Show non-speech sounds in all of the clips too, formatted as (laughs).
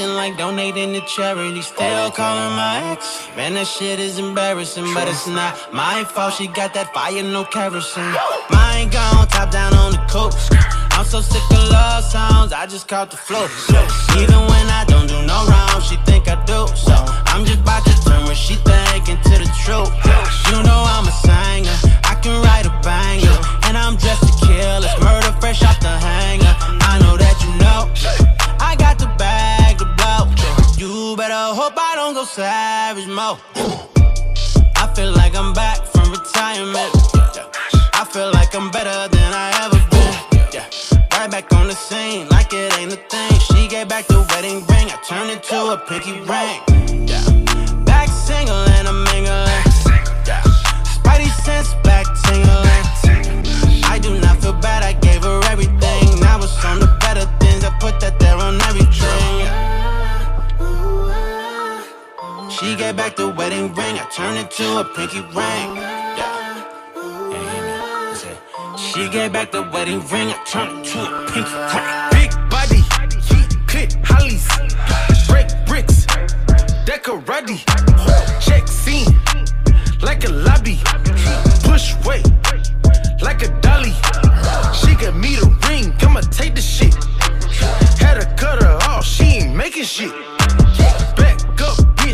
like donating to charity, still calling my ex. Man, that shit is embarrassing, but it's not my fault. She got that fire, no kerosene. Mine gone, top down on the coast. I'm so sick of love songs, I just caught the flow. Even when I don't do no wrong, she think I do. So I'm just about to turn what she think into the truth. You know I'm a singer, I can write a banger, and I'm dressed to kill. It's murder fresh off the hanger. Savage mode. I feel like I'm back from retirement. I feel like I'm better than I ever been. Right back on the scene, like it ain't a thing. She gave back the wedding ring, I turned it to a pinky ring. Back the wedding ring, I turned it to a pinky ring. She gave back the wedding ring, I turned it to a pinky ring. Big body, click hollies, break bricks, decorati, check scene, like a lobby, push weight, like a dolly. She got me the ring, I'ma take the shit. Had to cut her off, she ain't making shit.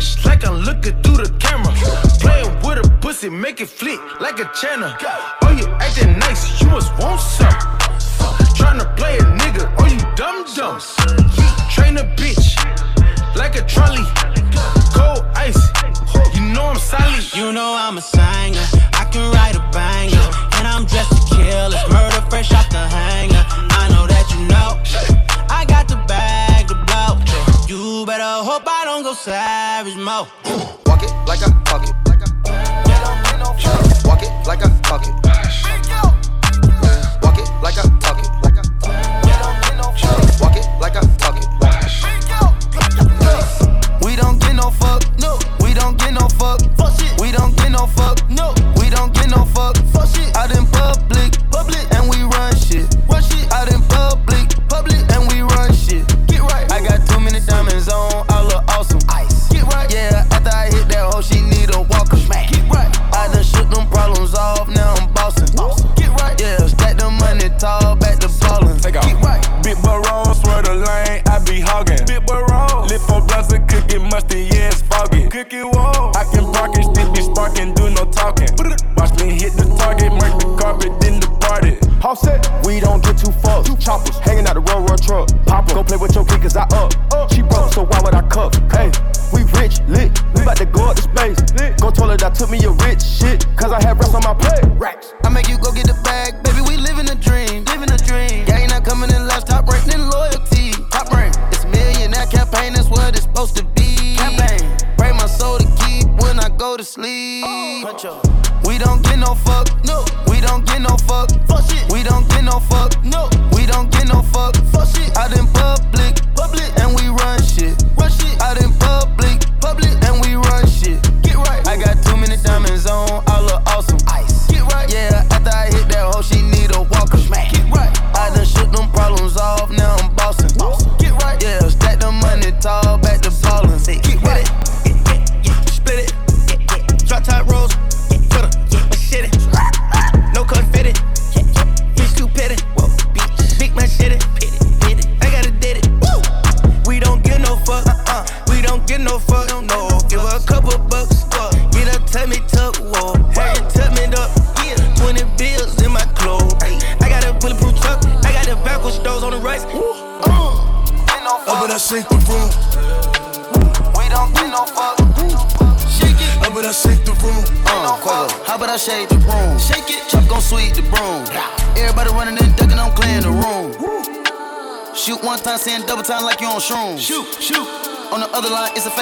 Bitch, like I'm looking through the camera. Playing with a pussy, make it flick like a channel. Oh, you acting nice, you must want some. Tryna play a nigga, oh you dumb dumb. Train a bitch like a trolley. Cold ice, you know I'm solid. You know I'm a singer, I can write a banger, and I'm dressed to kill. It's murder fresh off the hanger. I know that you know. I got the bag to blow. You better hope I go savage mode. Walk it like I fuck it. Like a puppy. Walk it like I fuck it. Walk it like I talk it. Walk it like I talk it. We don't get no fuck. No. We don't get no fuck. Fuck shit. We don't get no fuck. No. We don't get no fuck. Foggy. Cookie wall, I can park it, still be sparking, do no talking. Watch me hit the target, mark the carpet, then the party. All set, we don't get too fucked. Choppers hanging out the road, road truck. Pop go play with your kid, cause I up. up. She broke, so why would I cuff? Hey, we rich, lit. We bout to go up to space. Lit. Go toilet, I took me a rich shit, cause I had rest on my plate. Racks. I make you go get the bag, baby. To sleep. We don't get no fuck, no. We don't get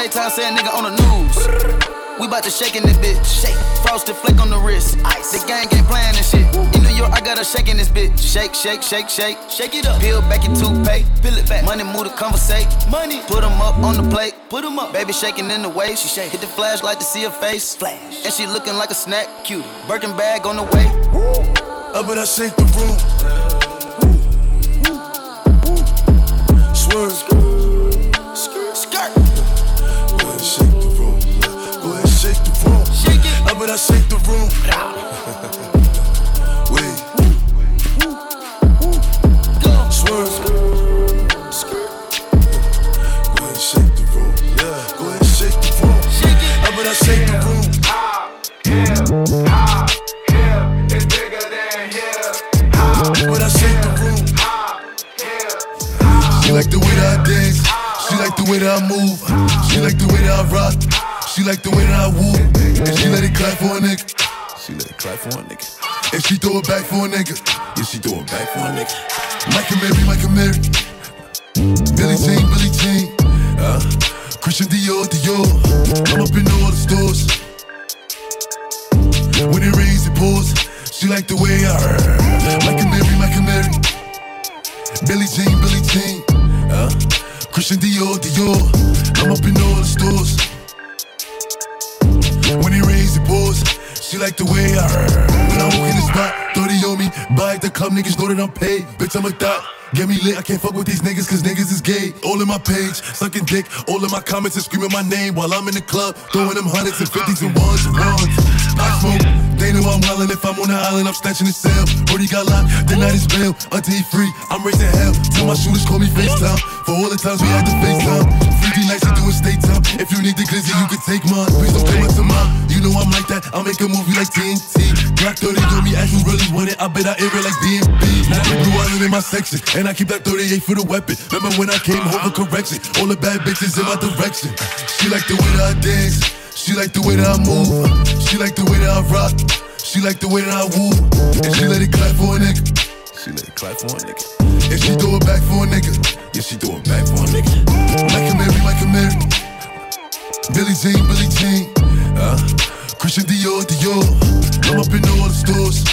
it's a saying nigga on the news. We bout to shake in this bitch. Shake. Frosted flake on the wrist. Ice. The gang ain't playing this shit. In New York, I got her shaking this bitch. Shake, shake, shake, shake. Shake it up. Peel back your toothpaste. Peel it back. Money move to conversate. Money. Put 'em up on the plate. Put 'em up. Baby shaking in the way. She shake. Hit the flashlight to see her face. Flash. And she looking like a snack. Cute. Birkin bag on the way. Up in I shake the room. Dance. She like the way that I move. She like the way that I rock. She like the way that I woo. And she let it clap for a nigga. She let it clap for a nigga. And she throw it back for a nigga. Yeah, she throw it back for a nigga. Mike Amiri, Mike Amiri. Billy Jean, Billy Jean. Uh, Christian Dior, Dior. I'm up in all the stores. When it rains, it pours. She like the way I. Mike Amiri, Mike Amiri. Billy Jean, Billy Jean. Christian Dior, Dior. I'm up in all the stores. When it rains, it pours. She like the way I. When I walk in the spot, 30 on me. Buy at the club, niggas know that I'm paid. Bitch, I'm a thot. Get me lit, I can't fuck with these niggas cause niggas is gay. All in my page, sucking dick. All in my comments and screaming my name while I'm in the club. Throwing them hundreds and fifties and ones and ones. I smoke, they know I'm wildin'. If I'm on the island, I'm snatching the cell. Brody got locked, the night is bail. Until he free, I'm raising hell. Tell my shooters call me FaceTime. For all the times we had to FaceTime. 50 nights to doing state time. If you need the glizzy, you can take mine. Please don't play my to mine. You know I'm like that. I'll make a movie like TNT. Black 30 on me, as you really want it. I bet I air it like DMB. Now blue island in my section. And I keep that 38 for the weapon. Remember when I came home for correction? All the bad bitches in my direction. She like the way that I dance. She like the way that I move. She like the way that I rock. She like the way that I woo. And she let it clap for a nigga. She let it clap for a nigga. And she throw it back for a nigga. Yeah, she throw it back for a nigga. Like and Mary, and Mary. Billy Jean, Billy Jean. Uh, Christian Dior, Dior. I'm up in all the stores.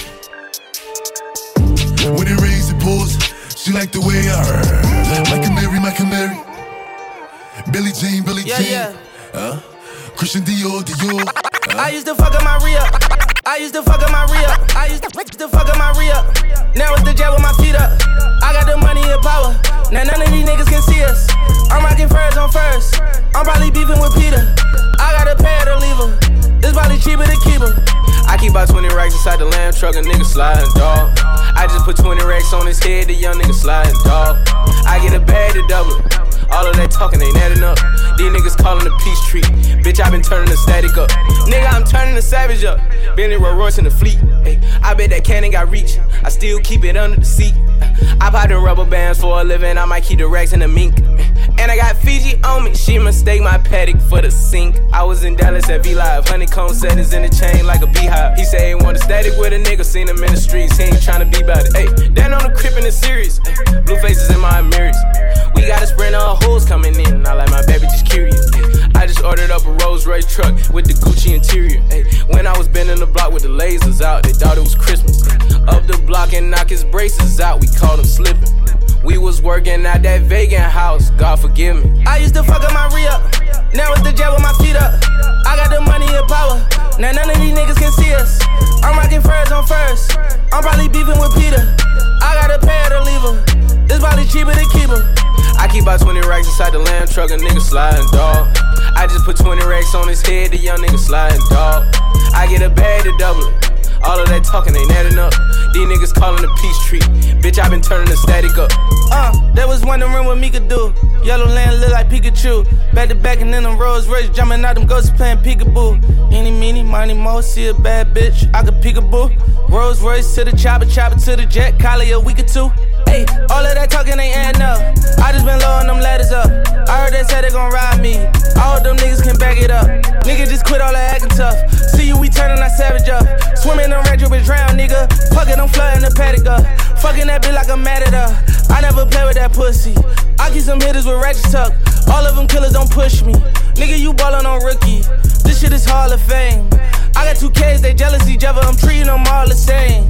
When it rains, it pours. She like the way I heard. Mike Amiri, Mike Amiri. Billy Jean, Billy Yeah, Jean. yeah. Uh, Christian Dior, Dior. I used to fuck up my re I used to fuck up my re I used to, fuck up my re Now it's the jet with my feet up. I got the money and power. Now none of these niggas can see us. I'm rocking furs on first. I'm probably beefing with Peter. I got a pair to leave her. It's probably cheaper to keep her. I keep about 20 racks inside the lamb truck, a nigga sliding, dog. I just put 20 racks on his head, the young nigga sliding, dog. I get a bag to double. All of that talking ain't adding up. These niggas calling the peace tree. Bitch, I been turning the static up. Nigga, I'm turning the savage up. Bentley Rolls Royce in the fleet. Hey, I bet that cannon got reach. I still keep it under the seat. I pop in rubber bands for a living. I might keep the racks in the mink. And I got Fiji on me. She mistake my paddock for the sink. I was in Dallas at V Live. Honeycomb settings in the chain like a beehive. He say he want a static with a nigga. Seen him in the streets. He ain't tryna be about it. Hey, down on the crib in the series. Ay, blue faces in my mirrors. We got a sprint of hoes coming in. I like my baby just curious. Ay, I just ordered up a Rolls Royce truck with the Gucci interior. Ay, when I was bending the block with the lasers out, they thought it was Christmas. Up the block and knock his braces out. We caught him slipping. We was working at that vegan house, God forgive me. I used to fuck up my re up. Now it's the jet with my feet up. I got the money and power. Now none of these niggas can see us. I'm rocking furs on first. I'm probably beefing with Peter. I got a pair to leave her. It's probably cheaper to keep her. I keep about 20 racks inside the lamb truck, a nigga sliding, dog. I just put 20 racks on his head, the young nigga sliding, dog. I get a bag to double it. All of that talking ain't adding up. These niggas calling the peace tree. Bitch, I been turning the static up. Uh, they was wondering what me could do. Yellow land look like Pikachu. Back to back and then them Rolls Royce jumping out them ghosts playing peekaboo. Any, meeny, miny, mo, see a bad bitch. I could peekaboo. Rolls Royce to the chopper, chopper to the jet. Collie a week or two. Hey, all of that talking ain't adding up. I just been blowing them ladders up. I heard they said they gon' ride me. All them niggas can back it up. Nigga just quit all that acting tough. See you, we turning that savage up. Swimming in red with drown, nigga. Fuck it, I'm flooding the paddock up. Fucking that bitch like I'm mad at her. I never play with that pussy. I keep some hitters with ratchet tuck. All of them killers don't push me. Nigga, you ballin' on rookie. This shit is Hall of Fame. I got two kids, they jealous each other. I'm treating them all the same.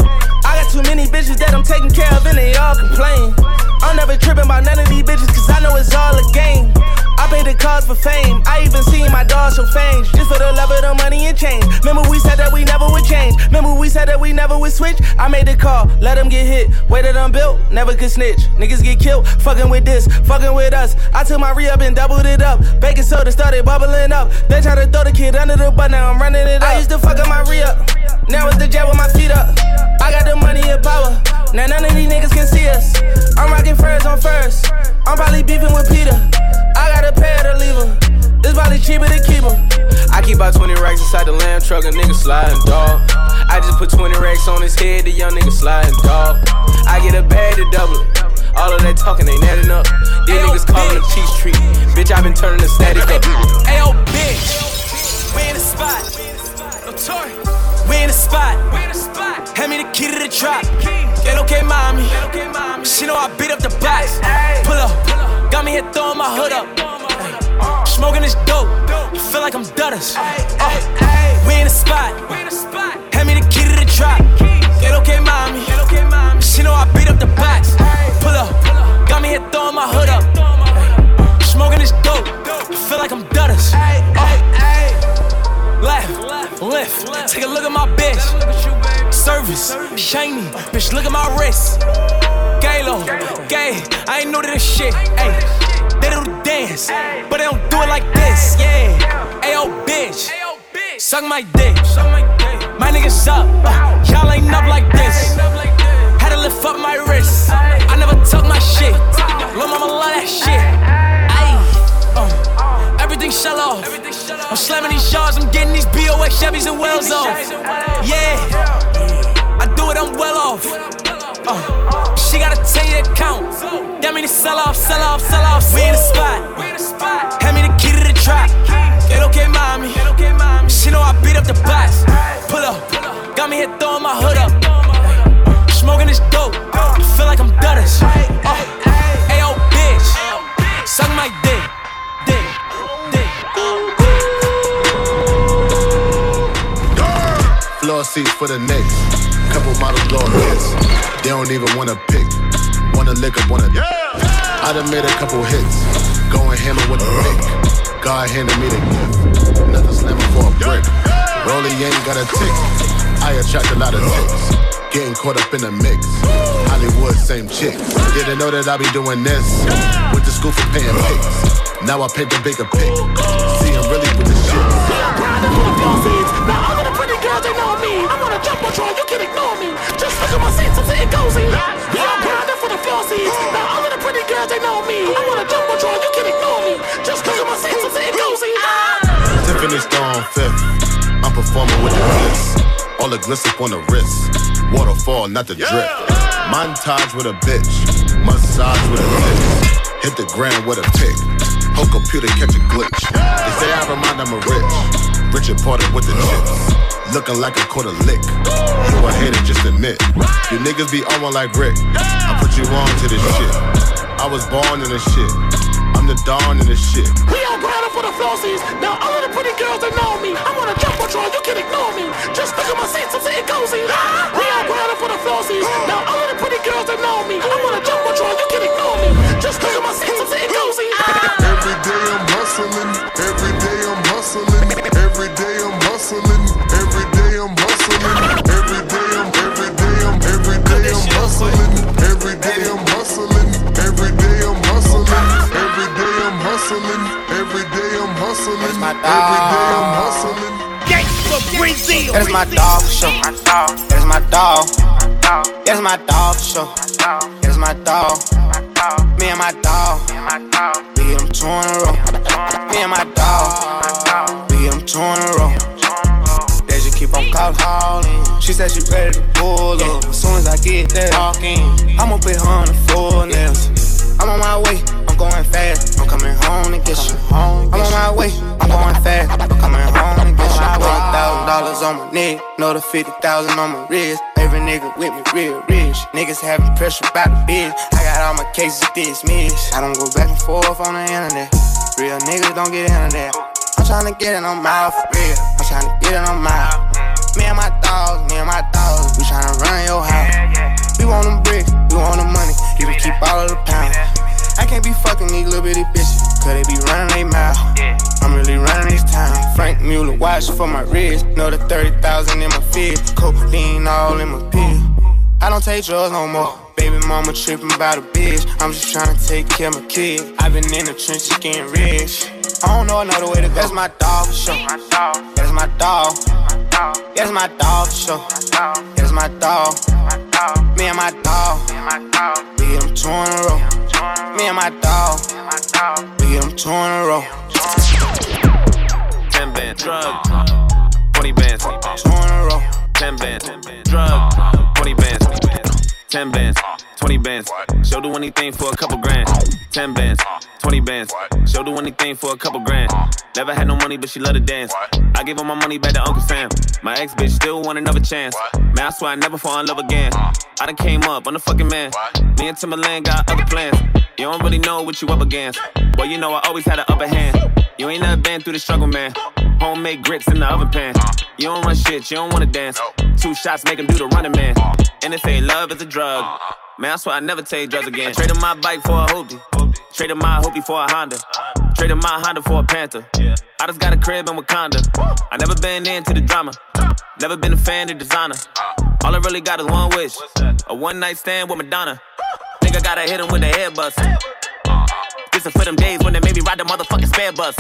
I got too many bitches that I'm taking care of and they all complain. I'm never tripping about none of these bitches cause I know it's all a game. I pay the cost for fame. I even seen my dog show fangs just for the love of the money and change. Remember we said that we never would change. Remember we said that we never would switch. I made the call, let them get hit. Way that I'm built, never could snitch. Niggas get killed, fucking with this, fucking with us. I took my re up and doubled it up. Baking soda started bubbling up. They tried to throw the kid under the butt, now I'm running it up. I used to fuck up my re up. Now it's the jet with my feet up. I got the money and power. Now none of these niggas can see us. I'm rocking furs on first. I'm probably beefing with Peter. I got a pair to leave her. It's probably cheaper to keep her. I keep about 20 racks inside the lamb truck, a nigga sliding, dog. I just put 20 racks on his head, the young nigga sliding, dog. I get a bag to double it. All of that talking ain't adding up. These niggas calling the peace tree. Bitch, I been turning the static up. Ayo, bitch. We in the spot. We in the spot. Hand me the key to the trap. Get okay, mommy. She know I beat up the box. Pull up. Got me here throwing my hood up. Smoking this dope. I feel like I'm Dutters. Uh, we in the spot. Hand me the key to the trap. Get okay, mommy. She know I beat up the box. Pull up. Got me here throwing my hood up. Smoking this dope. I feel like I'm Dutters. Uh, left, lift. Take a look at my bitch. Service, shiny. Bitch, look at my wrist. Galo, gay. I ain't to this shit. Ayy, they do the dance, but they don't do it like this. Yeah. Ayo, bitch. Suck my dick. My niggas up. y'all ain't up like this. Had to lift up my wrist. I never tuck my shit. Lil' mama love that shit. Everything shell off. I'm slamming these shards, I'm getting these BOX Chevys and Wells off. Yeah, I do it, I'm well off. Uh, she gotta tell you the count. That mean to sell off, sell off, sell off. We in the spot. Hand me the key to the trap. Get okay, mommy. She know I beat up the box. Pull up, got me here throwing my hood up. Smoking this dope, seats for the Knicks. Couple models blowing hits. They don't even wanna pick. Wanna lick up, wanna. I done made a couple hits. Going hammer with a pick. God handed me the gift. Nothing slamming for a brick. Rolly ain't got a tick. I attract a lot of uh-huh. ticks. Getting caught up in the mix. Hollywood, same chick. Didn't know that I be doing this. Went to school for paying uh-huh. pics. Now I paint the bigger pic. See, I'm really with the shit. grinding for the proceeds. Now all of the pretty girls, they know me. I'm on a jump patrol, you can ignore me. Just look at my seats, I'm sitting cozy. We all grinding for the floor seats. Now all of the pretty girls, they know me. I'm on a jump patrol, you can ignore me. Just look at my seats, I'm sitting cozy. Tiffany Stone fifth. I'm performing with the bliss. All the gliss up on the wrist. Waterfall, not the drip. Montage with a bitch. Massage with a bitch. Hit the ground with a pick. Whole computer catch a glitch. They say I remind them of rich. Richard Porter with the chips. Looking like a quarter lick. You a hater, just admit. You niggas be on one like Rick. I put you on to this shit. I was born in this shit. I'm the dawn in this shit. We all grind up for the flossies. Now all of the pretty girls, that know me. I'm on a jump patrol, you can ignore me. Just look at my seats, I'm sitting cozy. We all grinding for the flossies. Now all of the pretty girls, that know me. I'm on a jump patrol, you can ignore me. Just look at my seats, I'm sitting cozy. Every day I'm hustling. Every day I'm hustling. Every day I'm hustling. Every day I'm hustling. Every day I'm every day I'm every day I'm hustling. Every day I'm hustling. Every day I'm hustling. Every day I'm hustling. Every day I'm hustling. Every day I'm hustling. That's my dog for sure. That's my dog. That's my dog for sure. That's my dog. Me and my dog. We hit them two in a row. Me and my dog. We hit them two in a row. Keep on calling. She said she ready to pull up. As soon as I get there, walking, I'ma put her on the floor nails. I'm on my way. I'm going fast. I'm coming home to get you. I'm on my way. I'm going fast. I'm coming home to get you. One thousand dollars on my neck, another fifty thousand on my wrist. Every nigga with me real rich. Niggas having pressure about the bitch. I got all my cases dismissed. I don't go back and forth on the internet. Real niggas don't get into that. I'm tryna get it on my real. I'm tryna get it on my. Me and my dogs, me and my dogs, we tryna run your house. We want them bricks, we want the money. You can keep all of the pounds. I can't be fucking these little bitty bitches, cause they be running they mouth. I'm really running this town. Franck Muller watch for my wrist. Know the 30,000 in my fist. Cocaine all in my pill. I don't take drugs no more. Baby mama tripping about a bitch. I'm just trying to take care of my kid. i been in the trenches getting rich. I don't know another way to go. That's my dog for sure. That's my dog. That's my dog for sure. That's my dog. Me and my dog. We hit them two in a row. Me and my dog. We hit them two in a row. 10 bands, drug, 20 bands, Two in a row. 10 bands, drug, 20 bands, 10 bands, 20 bands. She'll do anything for a couple grand. 10 bands, 20 bands. She'll do anything for a couple grand. Never had no money, but she love to dance. I gave her my money back to Uncle Sam. My ex bitch still want another chance. Man, I swear I never fall in love again. I done came up, I'm the fucking man. Me and Timberland got other plans. You don't really know what you up against. Well, you know I always had an upper hand. You ain't never been through the struggle, man. Homemade grits in the oven pan. You don't run shit, you don't wanna dance. Two shots make him do the running man. And they say love is a drug. Man, I swear I never take drugs again. I traded my bike for a hoopty. Traded my hoopty for a Honda. Traded my Honda for a Panther. I just got a crib in Wakanda. I never been into the drama. Never been a fan of designer. All I really got is one wish. A one night stand with Madonna. Nigga gotta hit him with the head bust. This is for them days when they made me ride the motherfucking spare bus.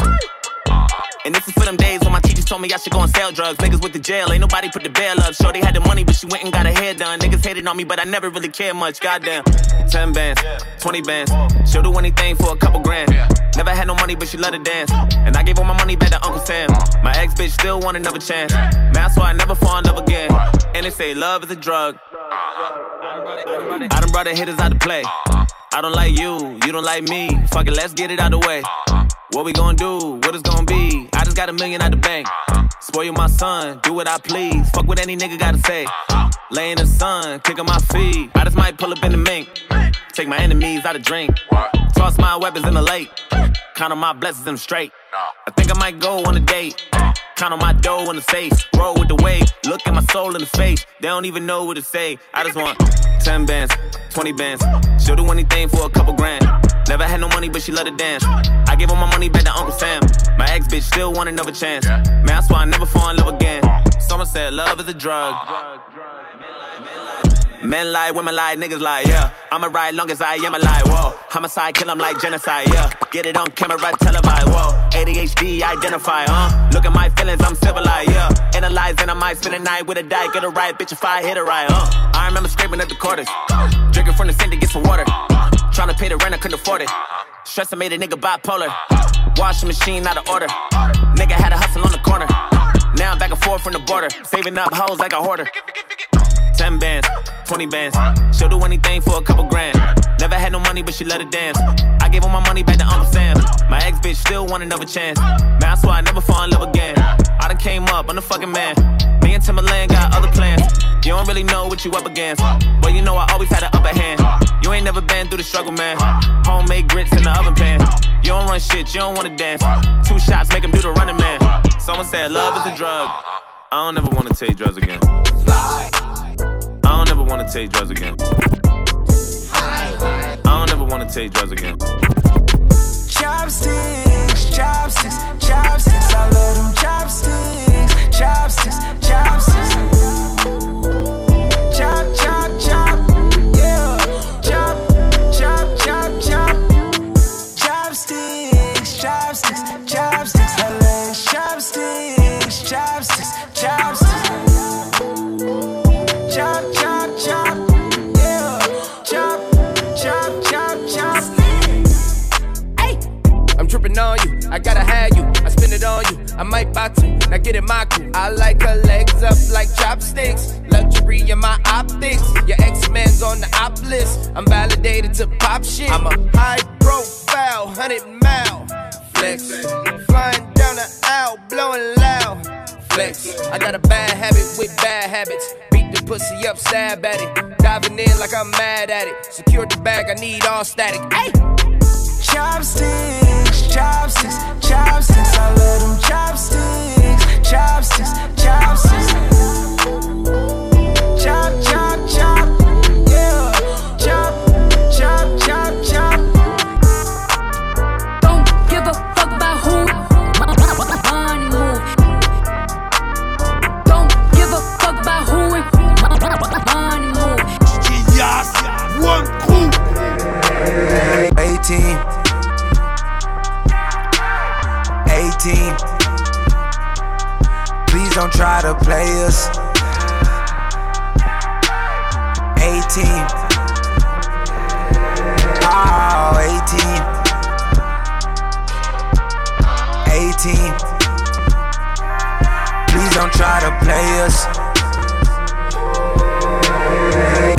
And this is for them days when my teachers told me I should go and sell drugs. Niggas with the jail, ain't nobody put the bail up. Shorty had the money, but she went and got her hair done. Niggas hated on me, but I never really cared much. Goddamn. 10 bands, 20 bands. She'll do anything for a couple grand. Never had no money, but she love to dance. And I gave all my money back to Uncle Sam. My ex bitch still want another chance. Man, that's why I never fall in love again. And they say love is a drug. I done brought the hitters out to play. I don't like you, you don't like me. Fuck it, let's get it out the way. What we gonna do? What it's gonna be? I just got a million out the bank. Spoil my son, do what I please. Fuck what any nigga gotta say. Lay in the sun, kick on my feet. I just might pull up in the mink. Take my enemies out of drink. Toss my weapons in the lake. Count on my blessings, I'm straight. I think I might go on a date. Count on my dough in the safe. Roll with the wave. Look at my soul in the face. They don't even know what to say. I just want 10 bands, 20 bands. She'll do anything for a couple grand. Never had no money, but she love to dance. I gave all my money back to Uncle Sam. My ex bitch still want another chance. Man, I swear I never fall in love again. Someone said love is a drug. Men lie, women lie, niggas lie, yeah. I'ma ride long as I am alive, whoa. Homicide, kill 'em like genocide, yeah. Get it on camera, televised, whoa. ADHD, identify, huh? Look at my feelings, I'm civilized, yeah. Analyze and I might spend a night with a die, get a right, bitch, if I hit a right, huh? I remember scraping at the quarters. Drinking from the sink to get some water. Trying to pay the rent, I couldn't afford it. Stress I made a nigga bipolar. Washing machine out of order. Nigga had a hustle on the corner. Now I'm back and forth from the border. Saving up hoes like a hoarder. 10 bands, 20 bands. She'll do anything for a couple grand. Never had no money, but she let it dance. I gave all my money back to Uncle Sam. My ex bitch still want another chance. Man, I swear I never fall in love again. I done came up, I'm the fucking man. Me and Timberland got other plans. You don't really know what you up against. But you know I always had an upper hand. You ain't never been through the struggle, man. Homemade grits in the oven pan. You don't run shit, you don't wanna dance. Two shots make him do the running man. Someone said love is a drug. I don't ever wanna take drugs again. Wanna take drugs again. I don't ever wanna take drugs again. Chopsticks, chopsticks, chopsticks. I love them chopsticks, chopsticks, chopsticks. Buy two. Now get in my crew. I like her legs up like chopsticks. Luxury in my optics. Your X-Men's on the op list. I'm validated to pop shit. I'm a high profile, 100 mile flex. Flying down the aisle, blowing loud flex. I got a bad habit with bad habits. Beat the pussy up, stab at it. Diving in like I'm mad at it. Secure the bag, I need all static. Hey! Chopsticks, chopsticks, chopsticks. I love them chopsticks, chopsticks, chopsticks. Chop, don't try to play us. 18. Oh, 18. 18. Please don't try to play us.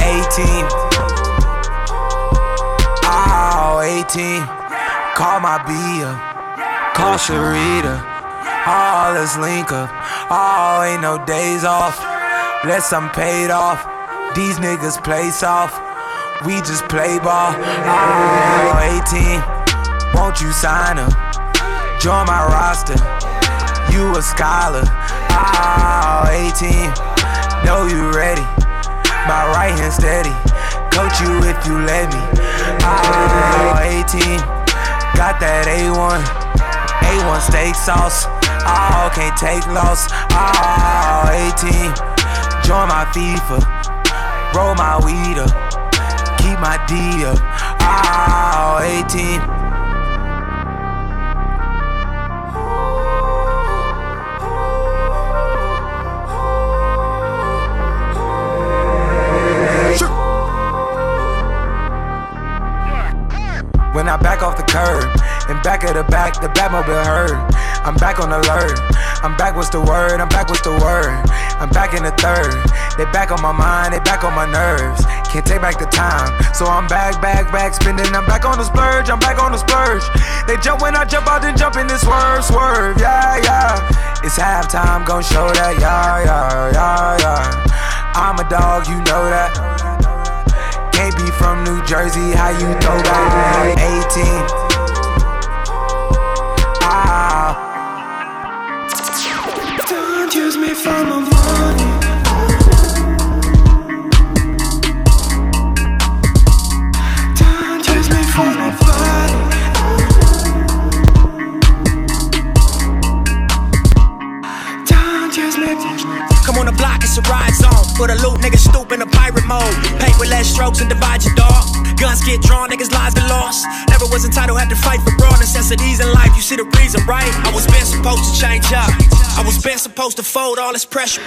18. 18. Call my B up. Call Sharita. Oh, let's link up. Oh, ain't no days off. Unless I'm paid off. These niggas play soft. We just play ball. Oh, 18. Won't you sign up? Join my roster. You a scholar. Oh, 18. Know you ready. My right hand steady. Coach you if you let me. Oh, 18. Got that A1. A1 steak sauce. Oh, can't take loss. Oh, 18. Join my FIFA. Roll my weed up. Keep my D up. Oh, 18. When I back off the curb and back of the back, the Batmobile heard. On alert. I'm back, what's the word? I'm back, what's the word? I'm back in the third. They back on my mind, they back on my nerves. Can't take back the time. So I'm back, back, back, spinning. I'm back on the splurge, I'm back on the splurge. They jump when I jump out, then jump in this swerve, swerve. Yeah, yeah. It's halftime, gon' show that. Yeah, yeah, yeah, yeah. I'm a dog, you know that. Can't be from New Jersey, how you throw that? 18. Ride the loot, niggas stoop in a pirate mode. Paint with less strokes and divide your dog. Guns get drawn, niggas' lives get lost. Never was entitled, had to fight for broad necessities in life. You see the reason, right? I was been supposed to change up. I was been supposed to fold all this pressure.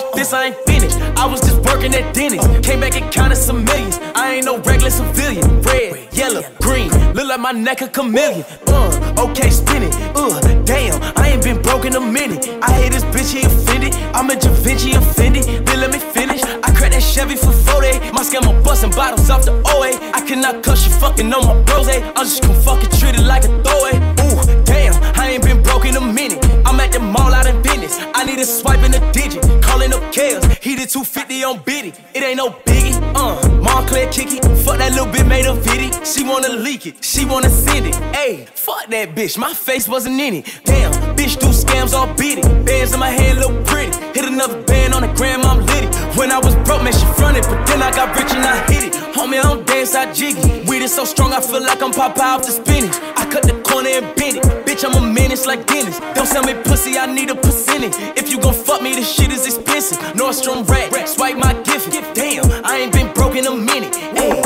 My fist. I ain't finished. I was just working at Denny's. Came back and counted some millions. I ain't no regular civilian. Red, yellow, green. Look like my neck a chameleon. Uh, okay, spin it. Uh, damn, I ain't been broke in a minute. I hate this bitch, he offended. I'm a Da Vinci offended. Then let me finish. I cracked that Chevy for 40. My scammer busting bottles off the OA. I cannot cuss you fucking on my bros. I'm just gonna fucking it on Biddy. It ain't no biggie. Uh, Moncler kicky. Fuck that little bit made a viddy. She wanna leak it. She wanna send it. Ayy, fuck that bitch. My face wasn't in it. Damn, bitch do scams all beat it. Bands in my hand look pretty. Hit another band on the gram, I'm litty. When I was broke, man, she fronted. But then I got rich and I hit it. Homie, I don't dance, I jiggy. Weed is so strong, I feel like I'm Popeye off the spinach. I cut the corner and bend it. Bitch, I'm a menace like Dennis. Don't sell me pussy, I need a percentage. If you gon' fuck me, this shit is expensive. Nordstrom rack, swipe my gift. Damn, I ain't been broke in a minute. Ayy.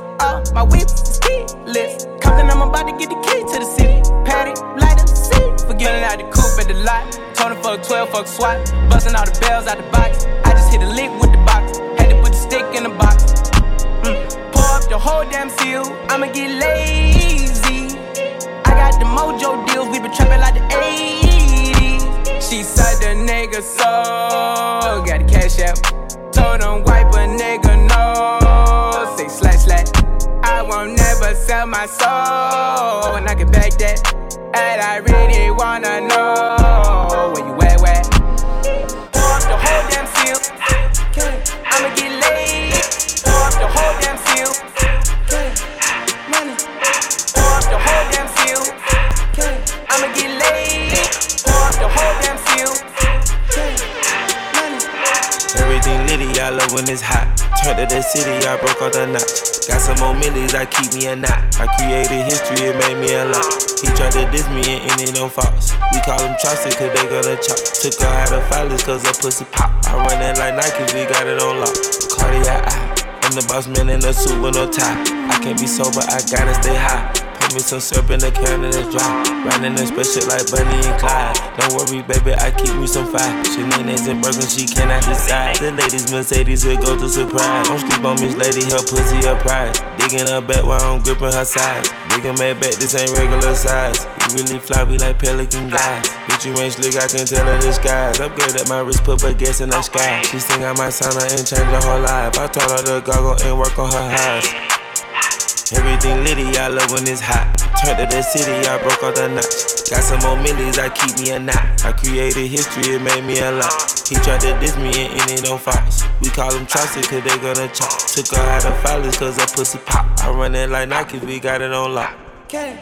Uh, my whips is keyless. Compton, I'm about to get the key to the city. Patty, light up the seat. Forgetting out the coupe at the lot. Tony fuck 12, fuck SWAT. Busting all the bells out the box. I just hit a lick with the box. Had to put the stick in the box. Mm. Pour up the whole damn seal. I'ma get lazy. I got the mojo deals. We been trapping like the 80s. She said the nigga so. Got the cash out. Told him wipe a nigga my soul. And I can back that. And I really wanna know where you at, where? Pour up the whole damn seal. I'ma get laid. Pour up the whole damn seal. Money. Pour up the whole damn seal. I'ma get laid. Pour up the whole damn seal. Everything litty, I love when it's hot. Turned to the city, I broke all the knots. Got some more millies, I keep me a knot. I created history, it made me a lot. He tried to diss me and ended on Fox. We call him Chaucer, cause they gonna chop. Took her out of filers, cause her pussy pop. I run it like Nike, we got it on lock. Cardiac. I'm the boss man in a suit with no tie. I can't be sober, I gotta stay high. Put me some syrup in the can and it's dry. Riding the special like Bonnie and Clyde. Don't worry, baby, I keep me some fire. Shenanigans and Birkin, she cannot decide. The ladies Mercedes will go to surprise. Don't sleep on Miss Lady, her pussy a prize. Digging her back while I'm gripping her sides. Digging my back, this ain't regular size. You really fly, we like pelican guys. Bitch, you ain't slick, I can tell her disguise. At my wrist, put her gas in the sky. She I might sign her and change her whole life. I told her to goggle and work on her eyes. Everything litty, I love when it's hot. Turned to the city, I broke all the knots. Got some more millies, I keep me a knot. I created history, it made me a lot. He tried to diss me and ended on Fox. We call him Chaucer, cause they gonna chop. Took her out of filers, cause her pussy pop. I run it like Nike, we got it on lock. Get it.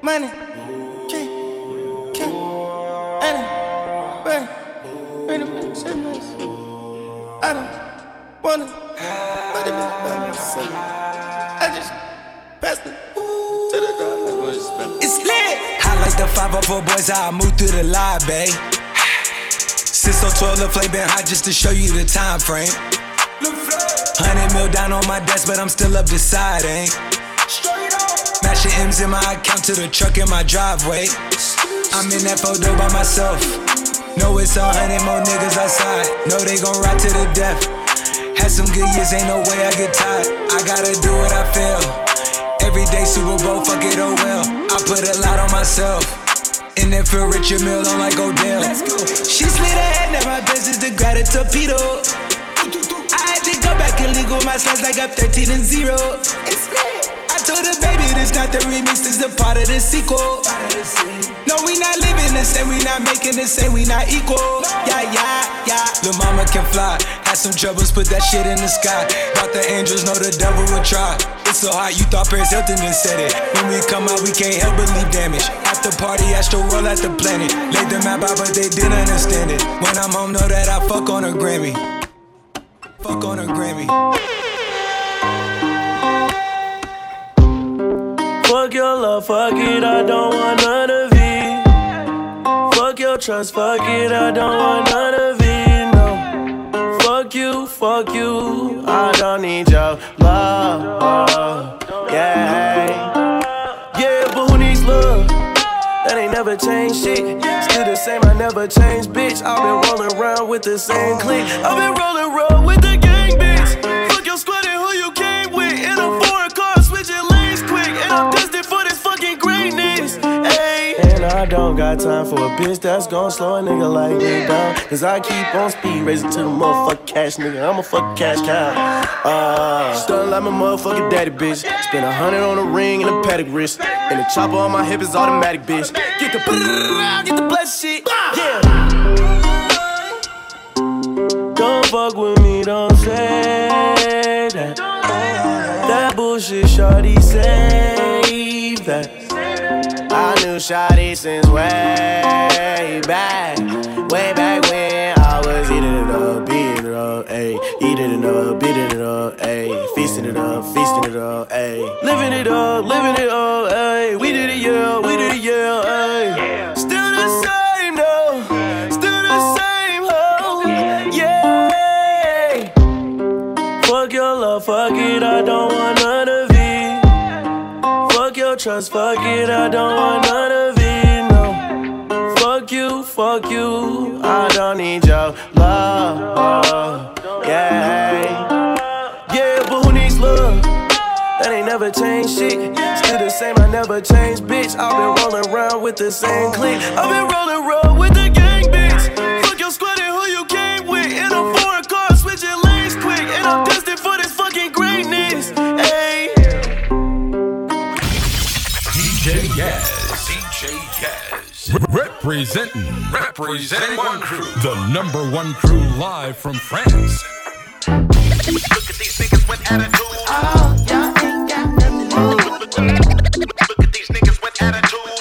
Money. I don't wanna. Money. Money. I just passed it to the dog. It's lit. I like the 504 boys, I move through the lobby. Cisco 12, the flame been hot just to show you the time frame. Hundred mil down on my desk, but I'm still up deciding. Mashing M's in my account to the truck in my driveway. I'm in that photo by myself. Know it's a hundred more niggas outside. Know they gon' ride to the death. Had some good years, ain't no way I get tired. I gotta do what I feel. Every day Super Bowl, fuck it, oh well. I put a lot on myself. Feel Richard Mille on like Odell. She slid her head, now my business to grab a torpedo. I had to go back and legal my slides like I'm 13 and 0. I told the baby, this not the remix, this the part of the sequel. No, we not living the same, we not making the same, we not equal. Yeah, yeah, yeah. Lil' mama can fly. Had some troubles, put that shit in the sky. Thought the angels know the devil would try. It's so hot, you thought Paris Hilton done said it. When we come out, we can't help but leave damage. At the party, astro roll at the planet. Laid the map out, but they didn't understand it. When I'm home, know that I fuck on a Grammy. Fuck on a Grammy. Fuck your love, fuck it, I don't want none of it. Fuck your trust, fuck it, I don't want none of it. No. Fuck you, fuck you, I don't need your love. Yeah. Yeah, but who needs love? That ain't never changed shit. Still the same, I never changed, bitch. I've been rolling around with the same clique. I've been rolling around with the gang, bitch. Fuck your squad and who you And I don't got time for a bitch that's gon' slow a nigga like me down. Cause I keep on speed racing to the motherfucking cash, nigga. I'm a fucking cash cow. Uh, like my motherfucking daddy, bitch. Spend a hundred on a ring and a paddock wrist. And the chopper on my hip is automatic, bitch. Get the get the blessed shit. Yeah. Don't fuck with me, don't say that. That bullshit, shorty, save that. I knew Shotty since way back, way back when I was eating it up, beating it up, ayy, eating it up, beating it up, ayy, feasting it up, feasting it up, ayy, living it up, living it up, trust, fuck it, I don't want none of it, no. Fuck you, fuck you, I don't need your love, yeah. Yeah, but who needs love? That ain't never changed shit. Still the same, I never changed, bitch. I've been rolling around with the same clique. I've been rolling around with the gang, bitch. Yaz. Representing. Representing one crew. The number one crew live from France. Look at these niggas with attitude. Oh, y'all ain't got nothing to do. Look at these niggas with attitude.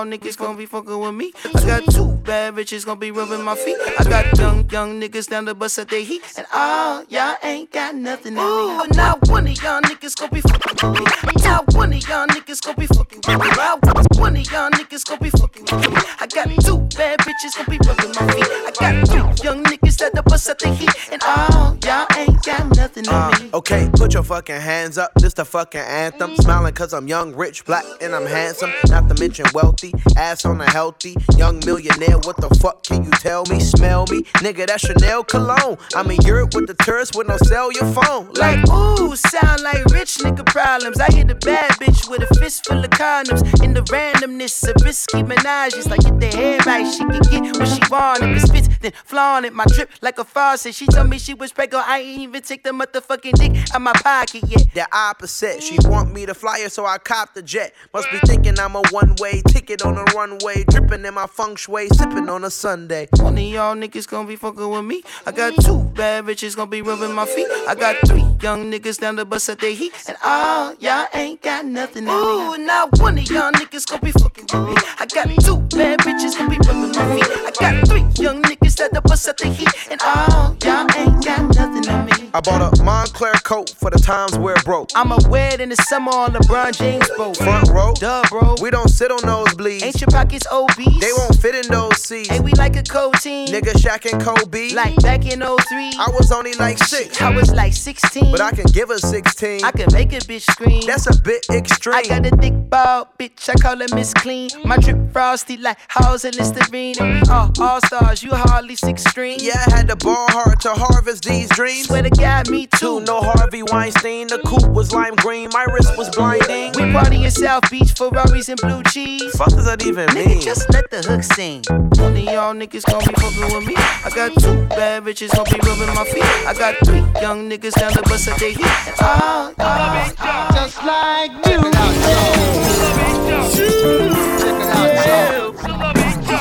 Y'all niggas gonna be fucking with me. I got two bad bitches gonna be rubbing my feet. I got young, young niggas down the bus at their heat. And all y'all ain't got nothing to me. But not one of y'all niggas gonna be fucking with me. Not one of y'all niggas gonna be fucking with me. Not one of y'all niggas gonna be fucking with me. I got two bad bitches gonna be rubbing my feet. I got two young niggas down the bus at their heat. And all y'all ain't got nothing Uh, me. okay, put your fucking hands up. This the fucking anthem. Smiling cause I'm young, rich, black, and I'm handsome. Not to mention wealthy. Ass on a healthy. Young millionaire. What the fuck can you tell me? Smell me? Nigga, that's Chanel cologne. I'm in Europe with the tourists with no your phone. Like, ooh, sound like rich nigga problems. I hit a bad bitch with a fist full of condoms. In the randomness of risky menages. Like, get the head right, she can get what she want. If it spits, then flaunt it. My drip like a faucet. She told me she was pregnant. I ain't even take the motherfucking dick out my pocket yet. The opposite. She want me to fly her, so I cop the jet. Must be thinking I'm a one way ticket on a runway. Dripping in my feng shui, sipping on a Sunday. One of y'all niggas gonna be fucking with me. I got two bad bitches gonna be rubbing my feet. I got three young niggas down the bus at their heat. And all y'all ain't got nothing. Ooh, not one of y'all niggas gonna be fucking with me. I got two bad bitches gonna be rubbing my feet. I got three young niggas at the bus at their heat. And all y'all ain't got nothing on me. I bought a Moncler coat for the times where it broke. I'ma wear it in the summer on LeBron James boat. Front row, Duh, bro. we don't sit on nosebleeds. Ain't your pockets obese? They won't fit in those seats. Hey, we like a cold team. Nigga Shaq and Kobe. Like back in 03. I was only like six. I was like 16. But I can give her 16. I can make a bitch scream. That's a bit extreme. I got a thick ball, bitch. I call her Miss Clean. My drip frosty like Halls and Listerine. And we all all stars. You hardly six string. Yeah, I had to ball hard to harvest these dreams. Swear to God, me too. No Harvey Weinstein. The coupe was lime green. My wrist was blinding. We party in South Beach, Ferraris and blue cheese. Fuck does that even Nigga, mean? just let the hook sing. One of y'all niggas gon' be fucking with me. I got two bad bitches gon' be rubbing my feet. I got three young niggas down the bus a day heat. And all, all, all, just like you.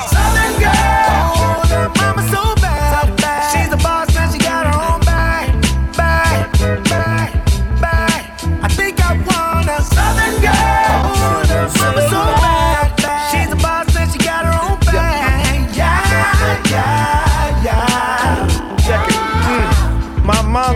Southern girl, her mama so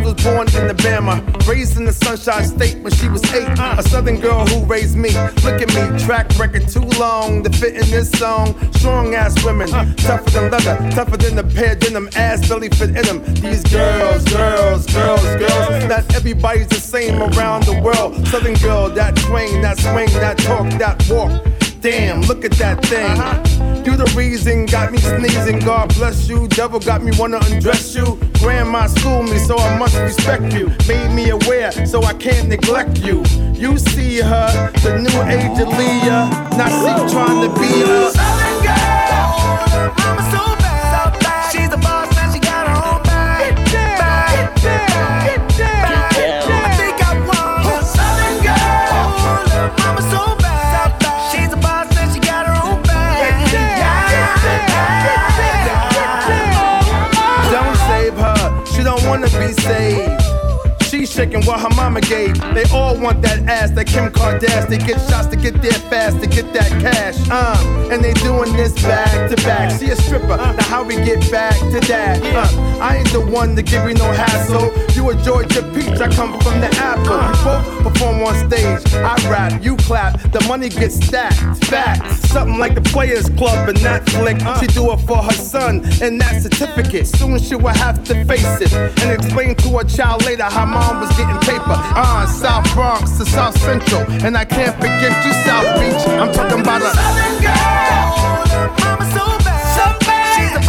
was born in Alabama, raised in the Sunshine State when she was eight. A Southern girl who raised me. Look at me, track record too long to fit in this song. Strong ass women, tougher than leather, tougher than the pair denim, ass belly fit in them. These girls, girls, girls, girls. Not everybody's the same around the world. Southern girl, that swing, that swing, that talk, that walk. Damn, look at that thing. You the reason got me sneezing. God bless you. Devil got me wanna undress you. Grandma schooled me, so I must respect you. Made me aware, so I can't neglect you. You see her, the new age of Leah. Now she trying to be her. Southern girl, her mama so Shaking what her mama gave. They all want that ass, that Kim Kardashian. They get shots to get there fast, to get that cash. Uh, and they doing this back to back. She a stripper, now how we get back to that? Uh, I ain't the one to give you no hassle. You a Georgia peach, I come from the apple. We both perform on stage. I rap, you clap, the money gets stacked. Facts, something like the Players Club that flick. She do it for her son and that certificate. Soon she will have to face it and explain to her child later how mom was getting paper. Uh, South Bronx to South Central, and I can't forget you, South Beach. I'm talking about a Southern girl, mama so bad. So bad. She's the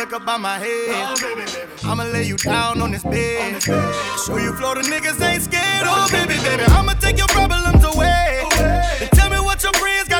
look up by my head. I'ma lay you down on this bed. Show you Florida niggas ain't scared. Oh, baby, baby, I'ma take your problems away. And tell me what your friends got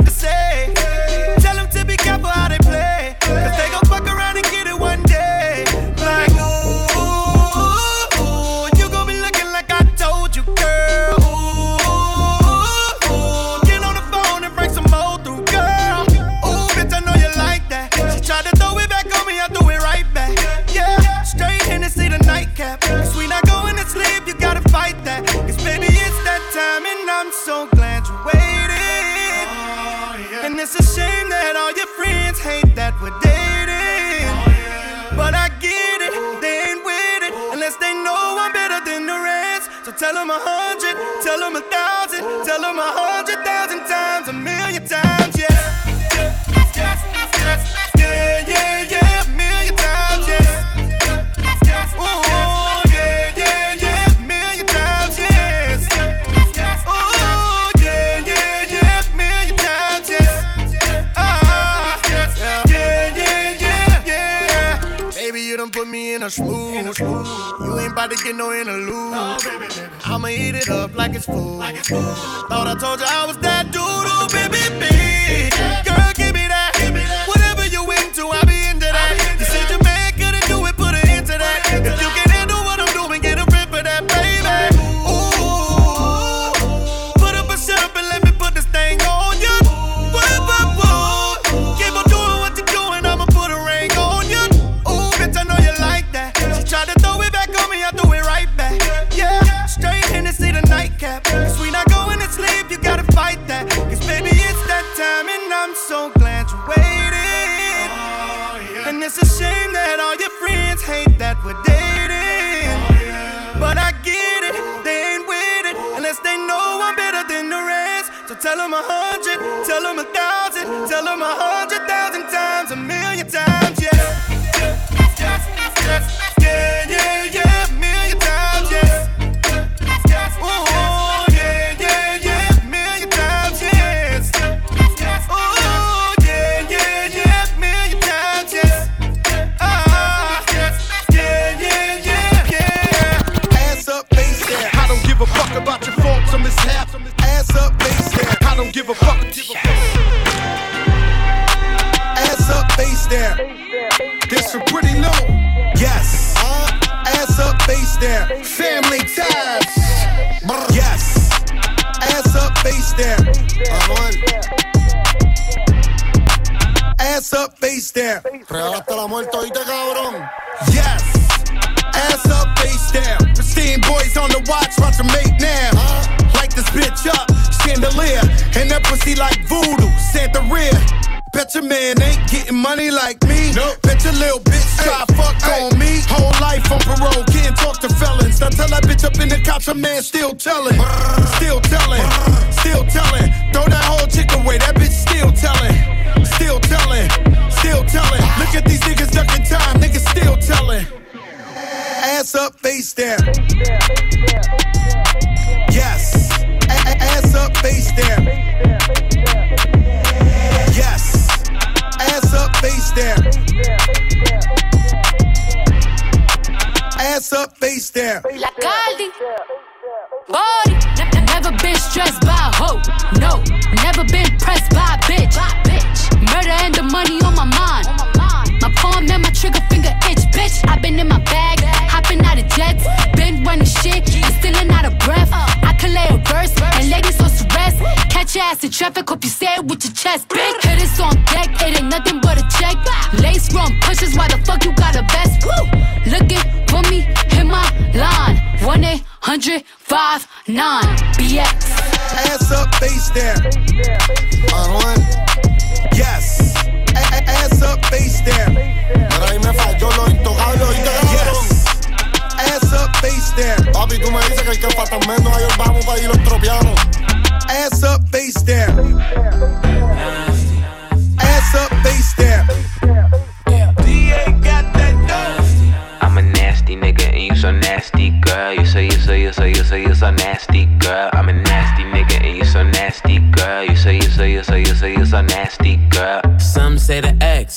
them a hundred, tell them a thousand, tell them a hundred thousand times, a million about to get no interlude. Oh, I'ma eat it up like it's food. Thought I told you I was that dude, baby, baby. Nightcap. Cause we not going to sleep, you gotta fight that. Cause baby, it's that time, and I'm so glad you waited. And it's a shame that all your friends hate that we're dating. But I get it, they ain't with it unless they know I'm better than the rest. So tell them a hundred, tell them a thousand, tell them a hundred thousand times, a million your little bitch try fuck on me. Whole life on parole, can't talk to felons. Now tell that bitch up in the couch, a man still telling. Still telling, still telling. 1 800 59 BX. Ass up, face down. Uh-huh. Yes. A- a- ass up, face down. Pero ahí me falló lo intocable, oíste, cabrón. Ass up, face down. Papi, tú me dices que el que falta menos, ahí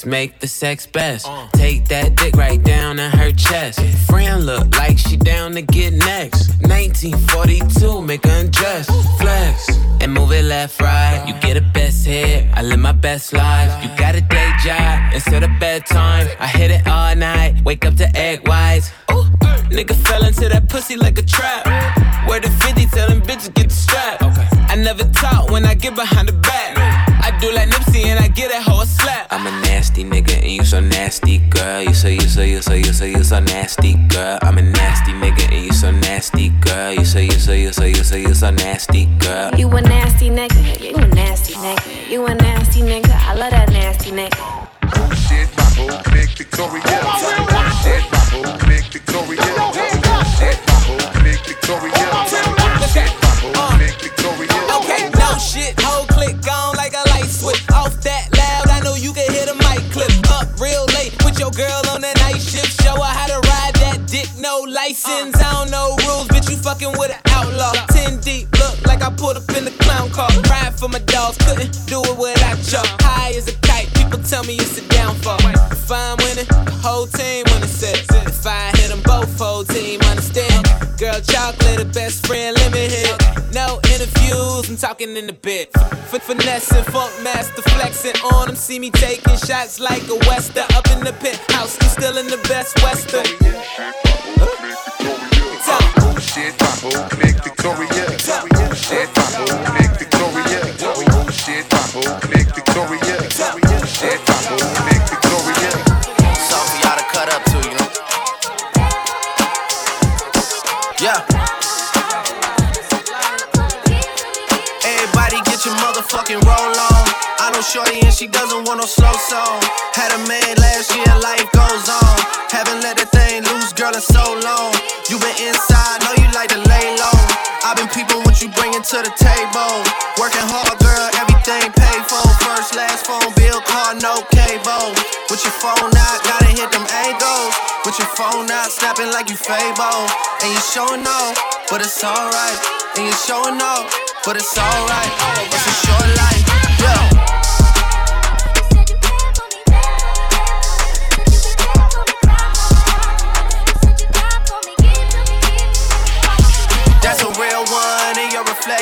make the sex best. Uh. Take that dick right down in her chest. Friend look like she down to get next. 1942, make her undress. Flex and move it left, right. You get a best hit. I live my best life. You got a day job instead of bedtime. I hit it all night. Wake up to egg whites. Ooh, nigga fell into that pussy like a trap. Where the 50 tell them bitches get the strap. I never talk when I get behind the Nipsey I get that hoe a slap. I'm a nasty nigga and you so nasty, girl. You say you say you say you say you so nasty, girl. I'm a nasty nigga and you so nasty, girl. You say you say you say you say you so nasty, girl. You a nasty nigga, you a nasty nigga. You a nasty nigga, I love that nasty nigga. Shit, Babo, Nick Victoria. Shit, Babo, Nick Victoria. Shit, Babo, Nick Victoria. Your girl on that night shift. Show her how to ride that dick, no license. I don't know rules, bitch, you fucking with an outlaw. 10 deep, look like I pulled up in the clown car. Ride for my dogs, couldn't do it without y'all. High as a kite, people tell me it's a downfall. If I'm winning, the whole team winning. said, if I hit them both, whole team understand. Girl, chocolate, the best friend, I'm talking in the bit. For finessing, funk master flexing on them. See me taking shots like a wester up in the penthouse. You still in the best western. Phone out, gotta hit them angles. With your phone out, snapping like you Fable. And you showing off, but it's alright. And you showing off, but it's alright. It's a short life, yeah.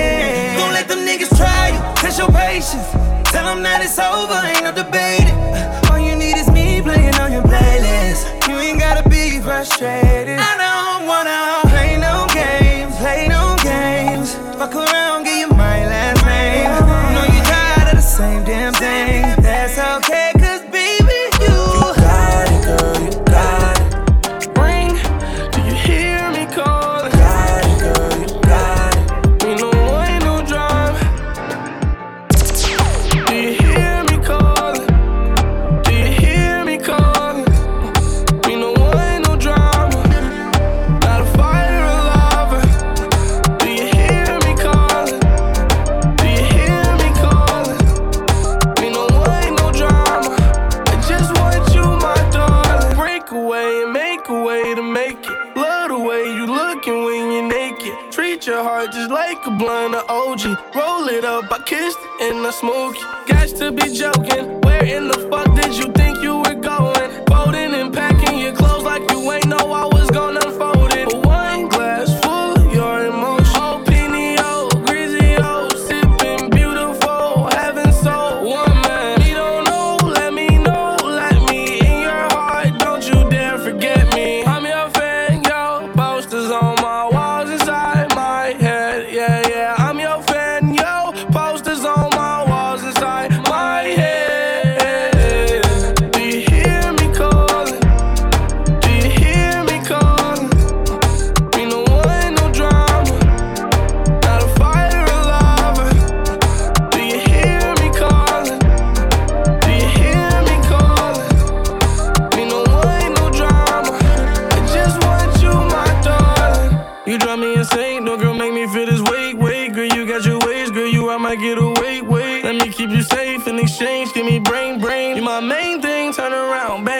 In. Don't let them niggas try you, test your patience. Tell them that it's over, ain't no debating. All you need is me playing on your playlist. You ain't gotta be frustrated. I don't up, I kissed and I smoke it. Got to be joking. Main thing, turn around, bang,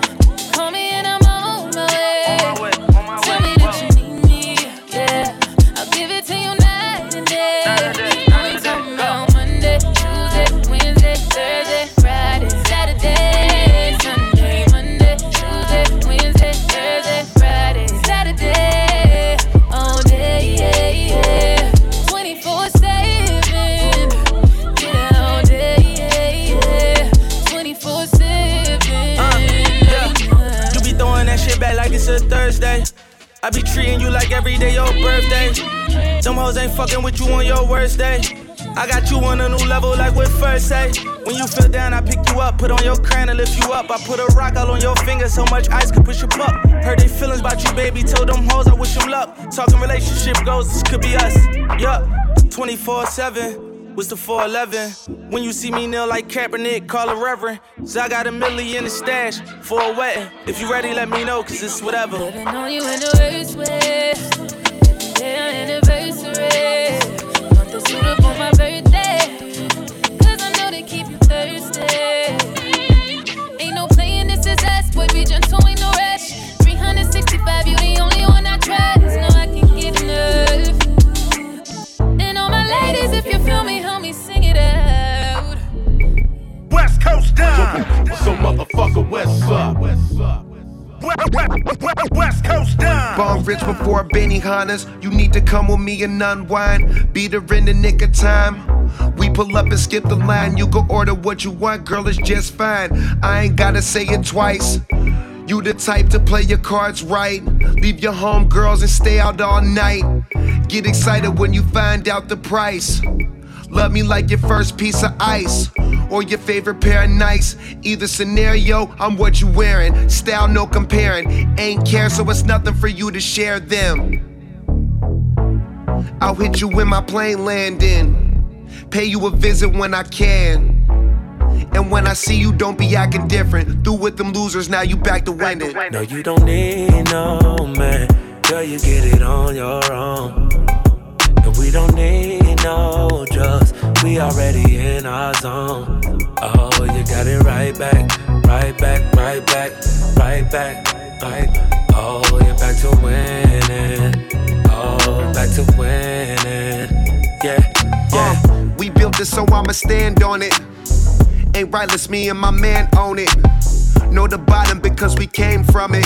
Fucking with you on your worst day. I got you on a new level like with first say. When you feel down, I pick you up, put on your crown and lift you up. I put a rock all on your finger, so much ice could push you up. Heard they feelings about you, baby. Told them hoes I wish them luck. Talking relationship goals, this could be us. Yup, 24 7. What's the 411? When you see me kneel like Kaepernick, call a reverend. So I got a million in the stash for a wedding. If you ready, let me know, cause it's whatever. Living on you in the worst way. Motherfucker, West up. West Coast down. Born rich before Benihanas. You need to come with me and unwind. Beat her in the nick of time. We pull up and skip the line. You can order what you want, girl, it's just fine. I ain't gotta say it twice. You the type to play your cards right. Leave your home girls and stay out all night. Get excited when you find out the price. Love me like your first piece of ice or your favorite pair of nights. Either scenario, I'm what you wearing. Style, no comparing. Ain't care, so it's nothing for you to share them. I'll hit you when my plane landing. Pay you a visit when I can. And when I see you, don't be acting different. Through with them losers, now you back to winning. No, you don't need no man. Girl, you get it on your own. And we don't need no drugs. We already in our zone. Oh, you got it right back, right back, right back, right back, right. Oh, you're back to winning. Oh, back to winning. Yeah, yeah. Uh, we built it, so I'ma stand on it. Ain't rightless, me and my man own it. Know the bottom because we came from it.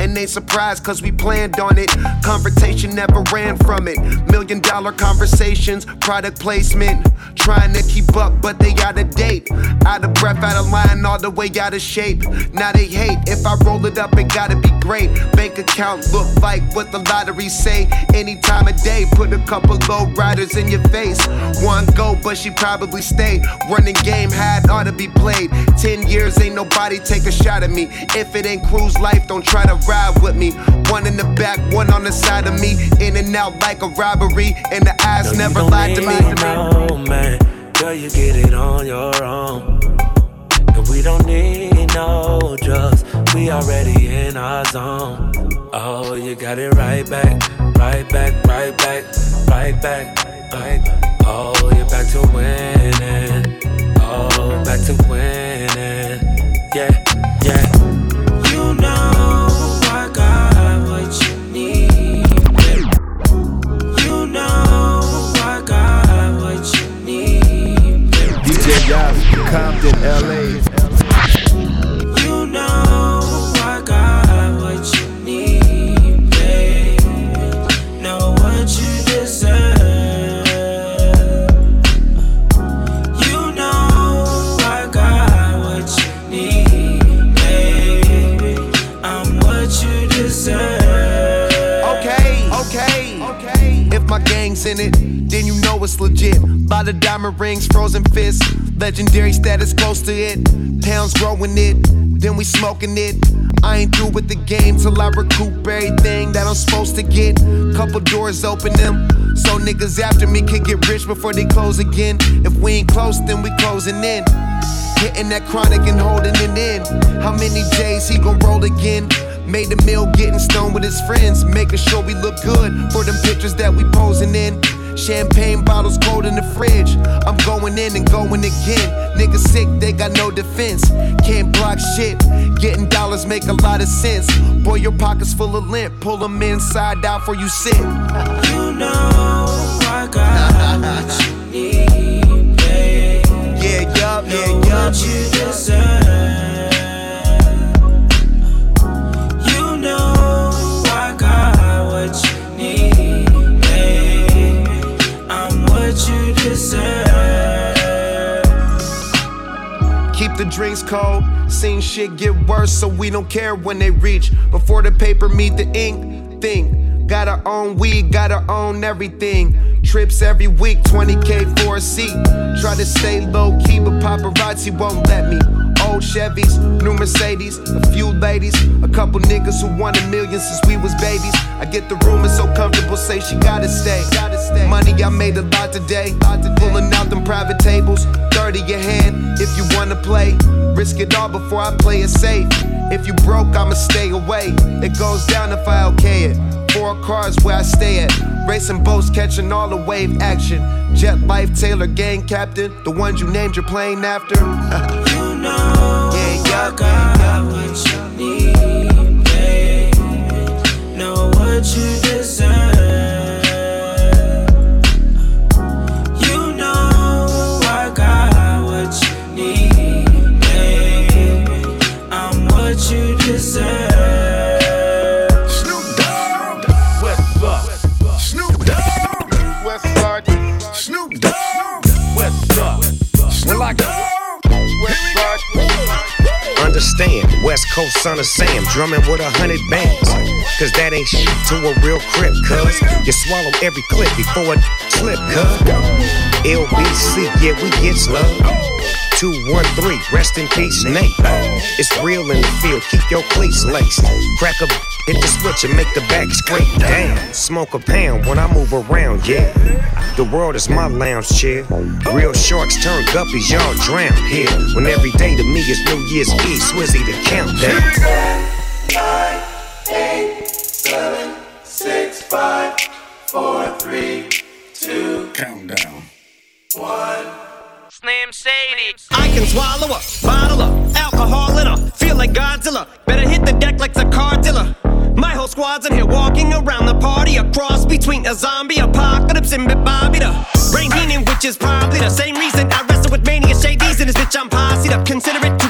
And they surprised cause we planned on it. Confrontation never ran from it. Million dollar conversations, product placement. Trying to keep up, but they out of date. Out of breath, out of line, all the way out of shape. Now they hate. If I roll it up, it gotta be great. Bank account look like what the lottery say. Any time of day, put a couple low riders in your face. One go, but she probably stay. Running game had ought to be played. Ten years ain't nobody take a shot at me. If it ain't cruise life, don't try to ride with me. One in the back, one on the side of me. In and out like a robbery, and the eyes never lied to me. No, man. Girl, you get it on your own. And we don't need no drugs. We already in our zone. Oh, you got it right back, right back, right back, right back, right back. Oh, you're back to winning. Oh, back to winning. Yeah, DJ Compton, LA. You know I got what you need, babe. Know what you deserve. You know I got what you need, baby. I'm what you deserve. Okay, okay, okay. If my gang's in it, then you know it's legit. By the diamond rings, frozen fists, legendary status close to it. Pounds growing it, then we smoking it. I ain't through with the game till I recoup everything that I'm supposed to get. Couple doors open them, so niggas after me can get rich before they close again. If we ain't close, then we closing in. Hitting that chronic and holding it in. How many days he gon' roll again? Made the meal getting stoned with his friends, making sure we look good for them pictures that we posing in. Champagne bottles cold in the fridge. I'm going in and going again. Niggas sick, they got no defense. Can't block shit. Getting dollars make a lot of sense. Boy, your pockets full of lint. Pull them inside out for you sit. You know I got what you need, babe. (laughs) Yeah, yup, yeah, yup. what you deserve. The drinks cold. Seen shit get worse, so we don't care when they reach. Before the paper meet the ink, think. Got our own weed, got our own everything. Trips every week, 20k for a seat. Try to stay low key, but paparazzi won't let me. Old Chevys, new Mercedes, a few ladies, a couple niggas who won a million since we was babies. I get the rumors so comfortable, say she gotta stay. Money, I made a lot today. Pulling out them private tables, 30 your hand if you wanna play. Risk it all before I play it safe. If you broke, I'ma stay away. It goes down if I okay it. Four cars where I stay at. Racing boats, catching all the wave action. Jet life, Taylor, gang captain. The ones you named your plane after. (laughs) I got what you need, babe. Know what you deserve. Son of Sam, drumming with a hundred bands. Cause that ain't shit to a real crip, cuz you swallow every clip before it slip, cuz. LBC, yeah, we get love. 213, rest in peace, Nate. It's real in the field, keep your cleats laced. Crack a hit the switch and make the back scrape down. Smoke a pound when I move around, yeah. The world is my lounge chair. Real sharks turn guppies, y'all drown here. When every day to me is New Year's Eve, Swizzy the countdown. Shady. I can swallow a bottle of alcohol in a feel like Godzilla. Better hit the deck like the car. My whole squad's in here walking around the party, a cross between a zombie apocalypse and Bobby the Brain Heenan, which is probably the same reason I wrestle with mania shades in this bitch. I'm posse up. Consider it to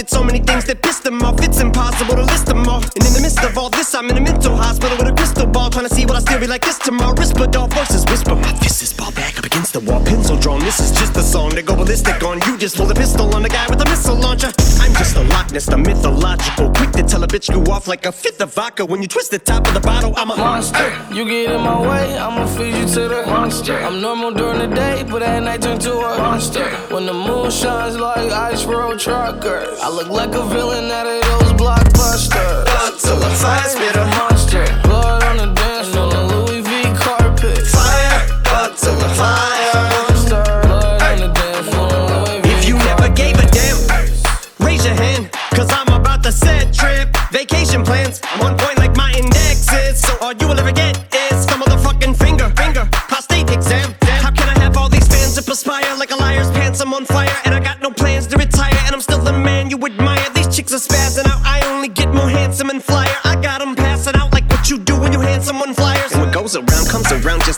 Did so many things that pissed them off. It's impossible to list them all. And in the midst of all this, I'm in a mental crystal. Trying to see what I still be like this tomorrow. all voices whisper. My fist is ball back up against the wall. Pencil drawn. This is just a song to go ballistic on. You just pull a pistol on the guy with a missile launcher. I'm just a Loch Ness, the mythological. Quick to tell a bitch go off like a fifth of vodka. When you twist the top of the bottle, I'm a monster. You get in my way, I'ma feed you to the monster. I'm normal during the day, but at night turn to a monster. When the moon shines like ice road truckers, I look like a villain out of those blockbusters. To the fire, spit a monster. Blood V If you never gave a damn, raise your hand. Cause I'm about to set trip. Vacation plans. I'm on point like my index is. So all you will ever get is some motherfucking finger. Finger. Prostate exam. How can I have all these fans that perspire like a liar's pants? I'm on fire and I got no plans to retire. And I'm still the man you admire. These chicks are spazzing out. I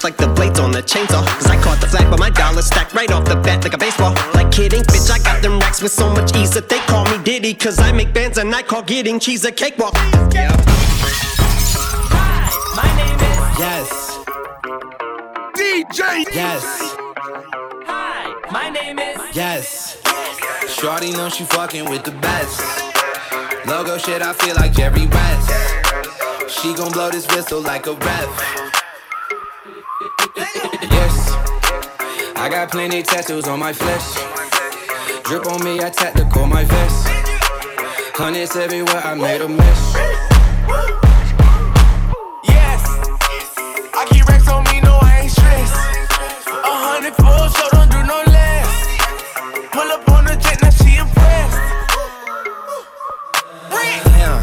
just like the blades on the chainsaw. Cause I caught the flag, but my dollar stacked right off the bat like a baseball. Like kidding, bitch, I got them racks with so much ease that they call me Diddy. Cause I make bands and I call getting cheese a cakewalk. Yeah. My name is. Yes. DJ. Yes. Hi. My name is. Yes. Shorty know she fucking with the best. Logo shit, I feel like Jerry West. She gon' blow this whistle like a ref. I got plenty tattoos on my flesh. Drip on me, I tactical my vest. Hundreds everywhere, I made a mess. Yes. I keep racks on me, no, I ain't stressed. A hundred full, so don't do no less. Pull up on the jet, now she impressed. Damn,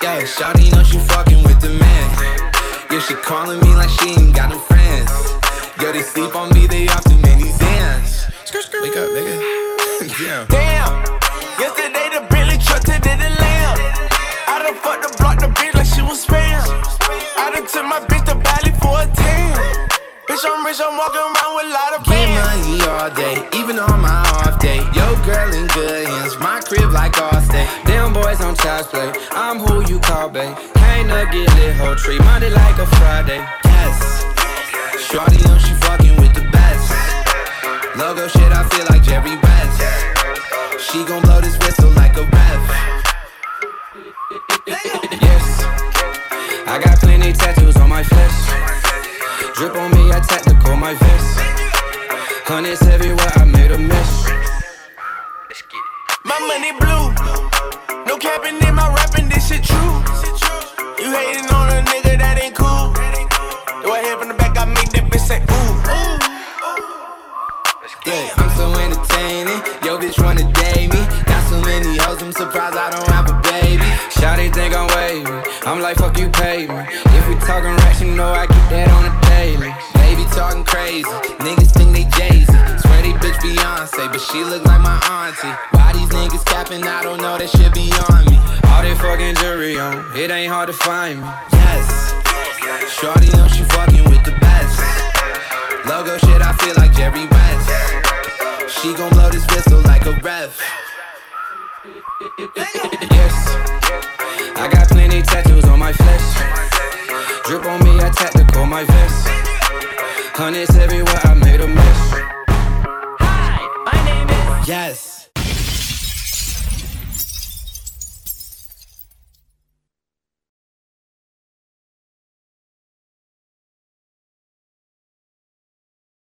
yeah, Shawty know she fucking with the man. Yeah, she calling me like she ain't got no friends. Yo, they sleep on me, they off too many Zans. Wake up, nigga. (laughs) yeah. Damn. Yesterday the Bentley truck, today the lamb. I done fucked the block, the bitch like she was spam. I done took my bitch to Bali for a tan. Bitch, I'm rich, I'm walking around with a lot of Get money all day, even on my off day. Yo, girl in good hands, my crib like Allstate. Them boys on child's play, I'm who you call, babe. Can't up get lit, whole tree, Monday like a Friday. Yes, Shorty know she fucking with the best. Logo shit, I feel like Jerry West. She gon' blow this whistle like a ref. Yes, I got plenty tattoos on my flesh. Drip on me, I tactical my vest. Hundreds everywhere, I made a mess. My money blue. No capping in my rapping, this shit true. You hating on a nigga bitch wanna date me. Got so many hoes, I'm surprised I don't have a baby. Shawty think I'm wavy. I'm like, fuck you, pay me. If we talking racks, you know I keep that on the daily. Baby talking crazy. Niggas think they Jay Z. Swear they bitch Beyonce, but she look like my auntie. Why these niggas capping? I don't know. That shit beyond me. All that fucking jewelry on, it ain't hard to find me. Yes, Shorty know she fucking with the best. Logo shit, I feel like Jerry West. She gon' blow this whistle like a ref. Yes, I got plenty tattoos on my flesh. Drip on me, I tactical my vest. Hundreds everywhere, I made a mess. Hi. My name is. Yes.